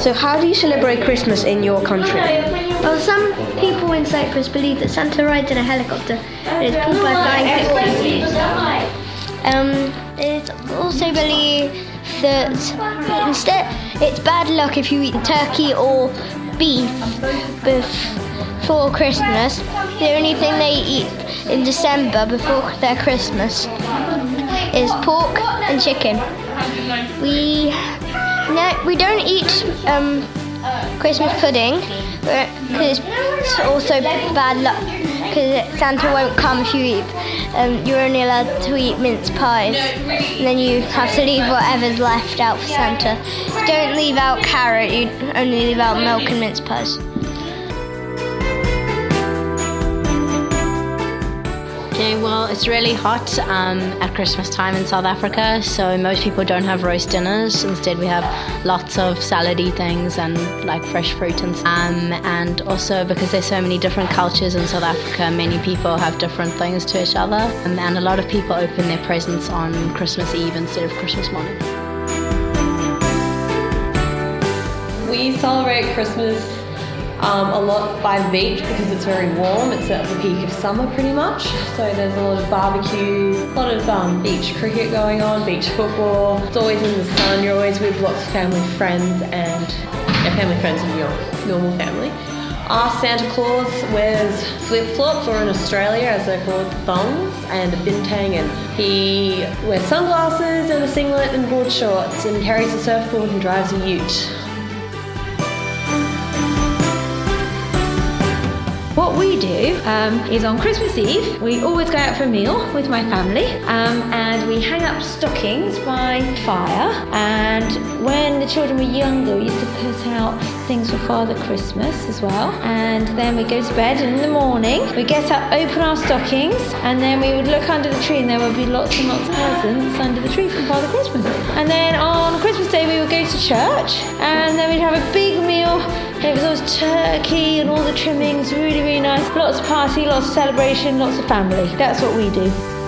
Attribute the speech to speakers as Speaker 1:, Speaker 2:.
Speaker 1: So, how do you celebrate Christmas in your country?
Speaker 2: Well, some people in Cyprus believe that Santa rides in a helicopter and is pulled by flying pigeons. Um, it's also believed that instead it's bad luck if you eat turkey or beef before Christmas. The only thing they eat in December before their Christmas is pork and chicken. We no, we don't eat um, Christmas pudding because it's also bad luck because Santa won't come if you eat. Um, you're only allowed to eat mince pies, and then you have to leave whatever's left out for Santa. Don't leave out carrot. You only leave out milk and mince pies.
Speaker 3: Okay, well, it's really hot um, at Christmas time in South Africa, so most people don't have roast dinners. Instead, we have lots of salady things and like fresh fruit and um, and also because there's so many different cultures in South Africa, many people have different things to each other, um, and a lot of people open their presents on Christmas Eve instead of Christmas morning.
Speaker 4: We celebrate Christmas um, a lot by the beach because it's very warm. It's at the peak of summer pretty much. So there's a lot of barbecues, a lot of um, beach cricket going on, beach football. It's always in the sun. You're always with lots of family friends and yeah, family friends and your normal family. Our Santa Claus wears flip flops, or in Australia, as they're called, thongs, and a bintang, and he wears sunglasses and a singlet and board shorts, and carries a surfboard and drives a ute.
Speaker 5: What we do um, is on Christmas Eve, we always go out for a meal with my family um, and we hang up stockings by fire. And when the children were younger, we used to put out things for Father Christmas as well. And then we go to bed, and in the morning, we get up, open our stockings, and then we would look under the tree, and there would be lots and lots of presents under the tree from Father Christmas. And then on Christmas Day, we would go to church, and then we'd have a big meal. It was always turkey and all the trimmings, really, really nice. Lots of party, lots of celebration, lots of family. That's what we do.